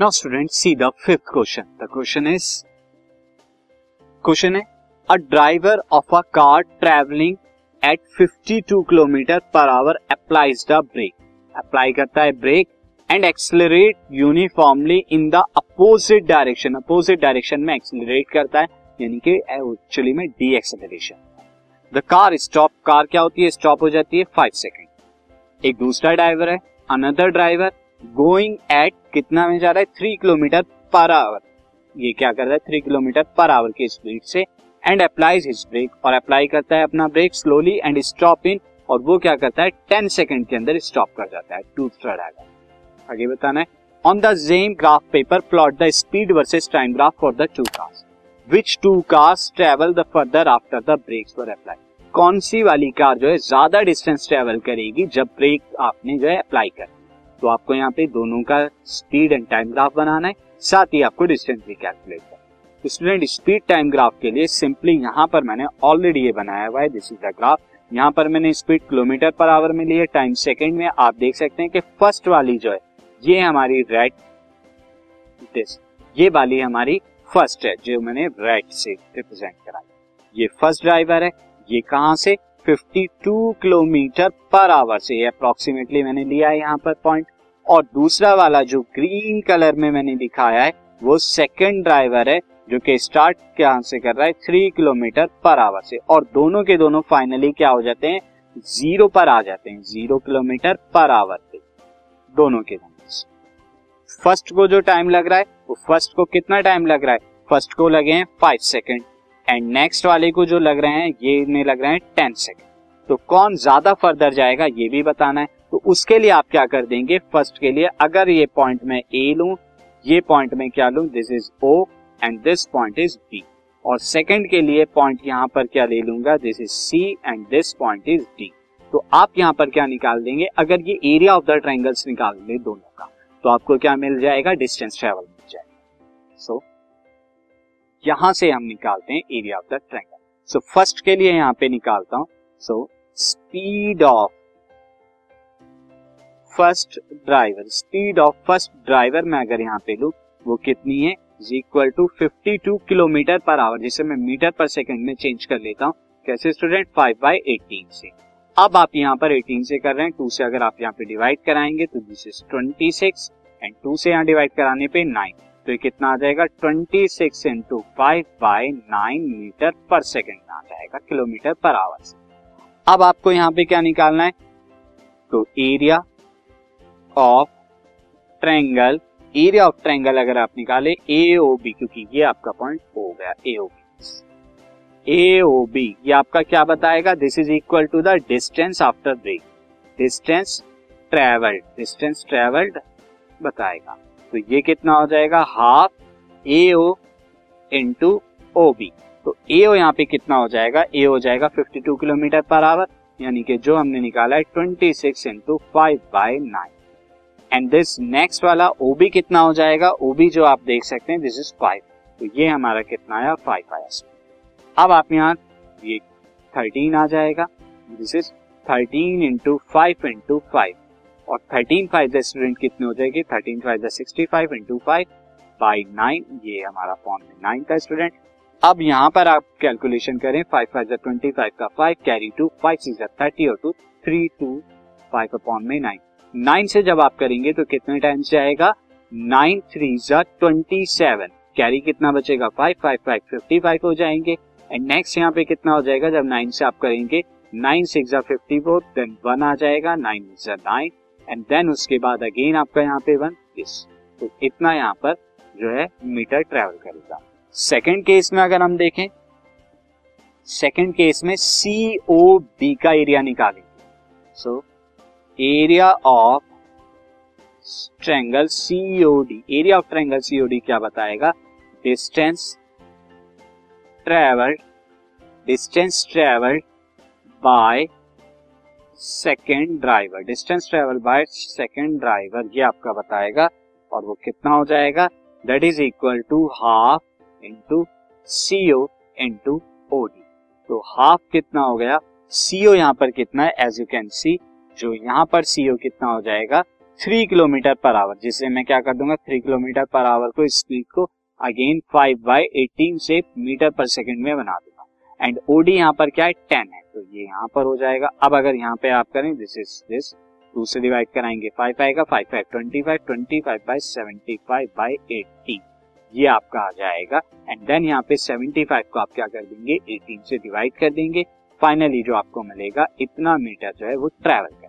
Now student see the fifth question the question is question है a driver of a car travelling at 52 kilometre per hour applies the brake apply करता है brake and accelerate uniformly in the opposite direction opposite direction में accelerate करता है, यानी कि actually में deceleration the car stop car क्या होती है? स्टॉप हो जाती है फाइव सेकेंड एक दूसरा ड्राइवर है अनदर ड्राइवर गोइंग एट कितना में जा रहा है? थ्री किलोमीटर पर आवर ये क्या कर रहा है? थ्री किलोमीटर पर आवर की स्पीड से एंड अप्लाइज हिज ब्रेक और अप्लाई करता है अपना brake slowly and stop in और वो क्या करता है? टेन सेकेंड के अंदर स्टॉप कर जाता है दूसरा ड्राइवर आगे बताना है। On the same graph paper plot the speed versus time graph for the two cars which two cars travel the further after the brakes for apply कौन सी वाली कार जो है, ज़्यादा डिस्टेंस ट्रेवल करेगी जब ब्रेक आपने जो है अप्लाई कर? तो आपको यहाँ पे दोनों का स्पीड एंड टाइम ग्राफ बनाना है। साथ ही आपको डिस्टेंस भी कैलकुलेट करना है। स्टूडेंट स्पीड टाइम ग्राफ के लिए सिंपली यहाँ पर मैंने ऑलरेडी ये बनाया हुआ है। दिस इज़ द ग्राफ यहाँ पर मैंने स्पीड किलोमीटर पर आवर में लिए टाइम सेकेंड में आप देख सकते हैं कि फ़र्स्ट वाली जो है, ये हमारी रेड दिस ये वाली हमारी फ़र्स्ट है, जो मैंने रेड से रिप्रेजेंट कराई ये फ़र्स्ट ड्राइवर है, ये कहाँ से? 52 किलोमीटर पर आवर से अप्रोक्सीमेटली मैंने लिया है यहाँ पर पॉइंट और दूसरा वाला जो ग्रीन कलर में मैंने दिखाया है, वो सेकंड ड्राइवर है, जो कि स्टार्ट क्या से कर रहा है? थ्री किलोमीटर पर आवर से। और दोनों के दोनों फाइनली क्या हो जाते हैं? ज़ीरो पर आ जाते हैं। ज़ीरो किलोमीटर पर आवर पे। दोनों के दोनों फ़र्स्ट को जो टाइम लग रहा है, वो फ़र्स्ट को कितना टाइम लग रहा है? फ़र्स्ट को लगे हैं फाइव सेकेंड एंड नेक्स्ट वाले को जो लग रहे हैं ये इन्हें लग रहे हैं टेन सेकेंड तो कौन ज़्यादा फर्दर जाएगा ये भी बताना है। तो उसके लिए आप क्या कर देंगे फ़र्स्ट के लिए अगर ये पॉइंट में ए लू ये पॉइंट में क्या लू this is O and this point is B और सेकंड के लिए पॉइंट यहाँ पर क्या ले लूँगा this is C and this point is D तो आप यहाँ पर क्या निकाल देंगे अगर ये एरिया ऑफ़ द ट्राइंगल्स निकाल दें दोनों का तो आपको क्या मिल जाएगा डिस्टेंस ट्रेवल मिल जाएगा। सो so, यहाँ से हम निकालते हैं area of the triangle so first के लिए यहाँ पे निकालता हूँ. So speed of first driver speed of first driver में अगर यहाँ पे लू, वो कितनी है? Is equal to 52 kilometre per hour जिसे मैं मीटर पर सेकंड में चेंज कर लेता हूँ. कैसे स्टूडेंट 5 बाई एटीन से. अब आप यहाँ पर 18 से कर रहे हैं. 2 से अगर आप यहाँ पे डिवाइड कराएँगे तो दिस इज़ 26 एंड 2 से यहाँ डिवाइड कराने पे 9 तो ये कितना आ जाएगा? 26 six into five by nine metre per second आ जाएगा किलोमीटर पर आवर से। अब आपको यहाँ पे क्या निकालना है? तो area of triangle area of triangle अगर आप निकाले ए ओ बी क्योंकि ये आपका पॉइंट हो गया ए ओ बी ए ओ बी ये आपका क्या बताएगा? This is equal to the distance after brake distance travelled distance travelled बताएगा। तो ये कितना हो जाएगा? Half A O into O B तो ए ओ यहाँ पे कितना हो जाएगा? ए हो जाएगा 52 किलोमीटर पर आवर, यानी कि जो हमने निकाला है 26 six into five by nine and this next वाला ओ बी कितना हो जाएगा? ओ बी जो आप देख सकते हैं दिस इज़ फाइव तो ये हमारा कितना आया? फाइव आया अब आप यहाँ, ये थर्टीन आ जाएगा। This is thirteen into five into five और थर्टीन फाइव स्टूडेंट कितने हो जाएगी? Thirteen five sixty five into five by nine ये हमारा फॉर्म में नाइन का स्टूडेंट अब यहाँ पर आप कैलकुलेशन करें फाइव फाइव ट्वेंटी फाइव का five carry two five six thirty और two three two five upon में नाइन नाइन से जब आप करेंगे तो कितने टाइम्स जाएगा? नाइन थ्री जा ट्वेंटी सेवन कैरी कितना बचेगा? Five five five fifty five हो जाएँगे. एंड नेक्स्ट यहाँ पे कितना हो जाएगा? जब नाइन से आप करेंगे nine six fifty four then one आ जाएगा नाइन नाइन एंड देन उसके बाद अगेन आपका यहाँ पे वन दिस तो इतना यहाँ पर जो है मीटर ट्रेवल करेगा। सेकेंड केस में अगर हम देखें सेकेंड केस में सी ओ बी का एरिया निकालेंगे so area of triangle COD area of triangle COD क्या बताएगा? Distance travelled distance travelled by second driver distance travel by second driver ये आपका बताएगा, और वो कितना हो जाएगा? That is equal to half into CO into OD तो हाफ़ कितना हो गया? सीओ यहाँ पर कितना है? एज यू कैन सी जो यहाँ पर सीओ कितना हो जाएगा? थ्री किलोमीटर पर आवर जिससे मैं क्या कर दूँगा? थ्री किलोमीटर पर आवर को स्पीड को अगेन फाइव बाई एटीन से मीटर पर सेकेंड में बना दूँगा। एंड ओडी यहाँ पर क्या है? टेन है। तो ये यहाँ पर हो जाएगा। अब अगर यहाँ पे आप करें दिस इज़ दिस टू से डिवाइड कराएँगे। फाइव आएगा। Five five twenty five twenty five by seventy five by eighteen ये आपका आ जाएगा। एंड देन यहाँ पे सेवेंटी फाइव को आप क्या कर देंगे? एटीन से डिवाइड कर देंगे। फाइनली जो आपको मिलेगा, इतना मीटर जो है वो ट्रेवल कर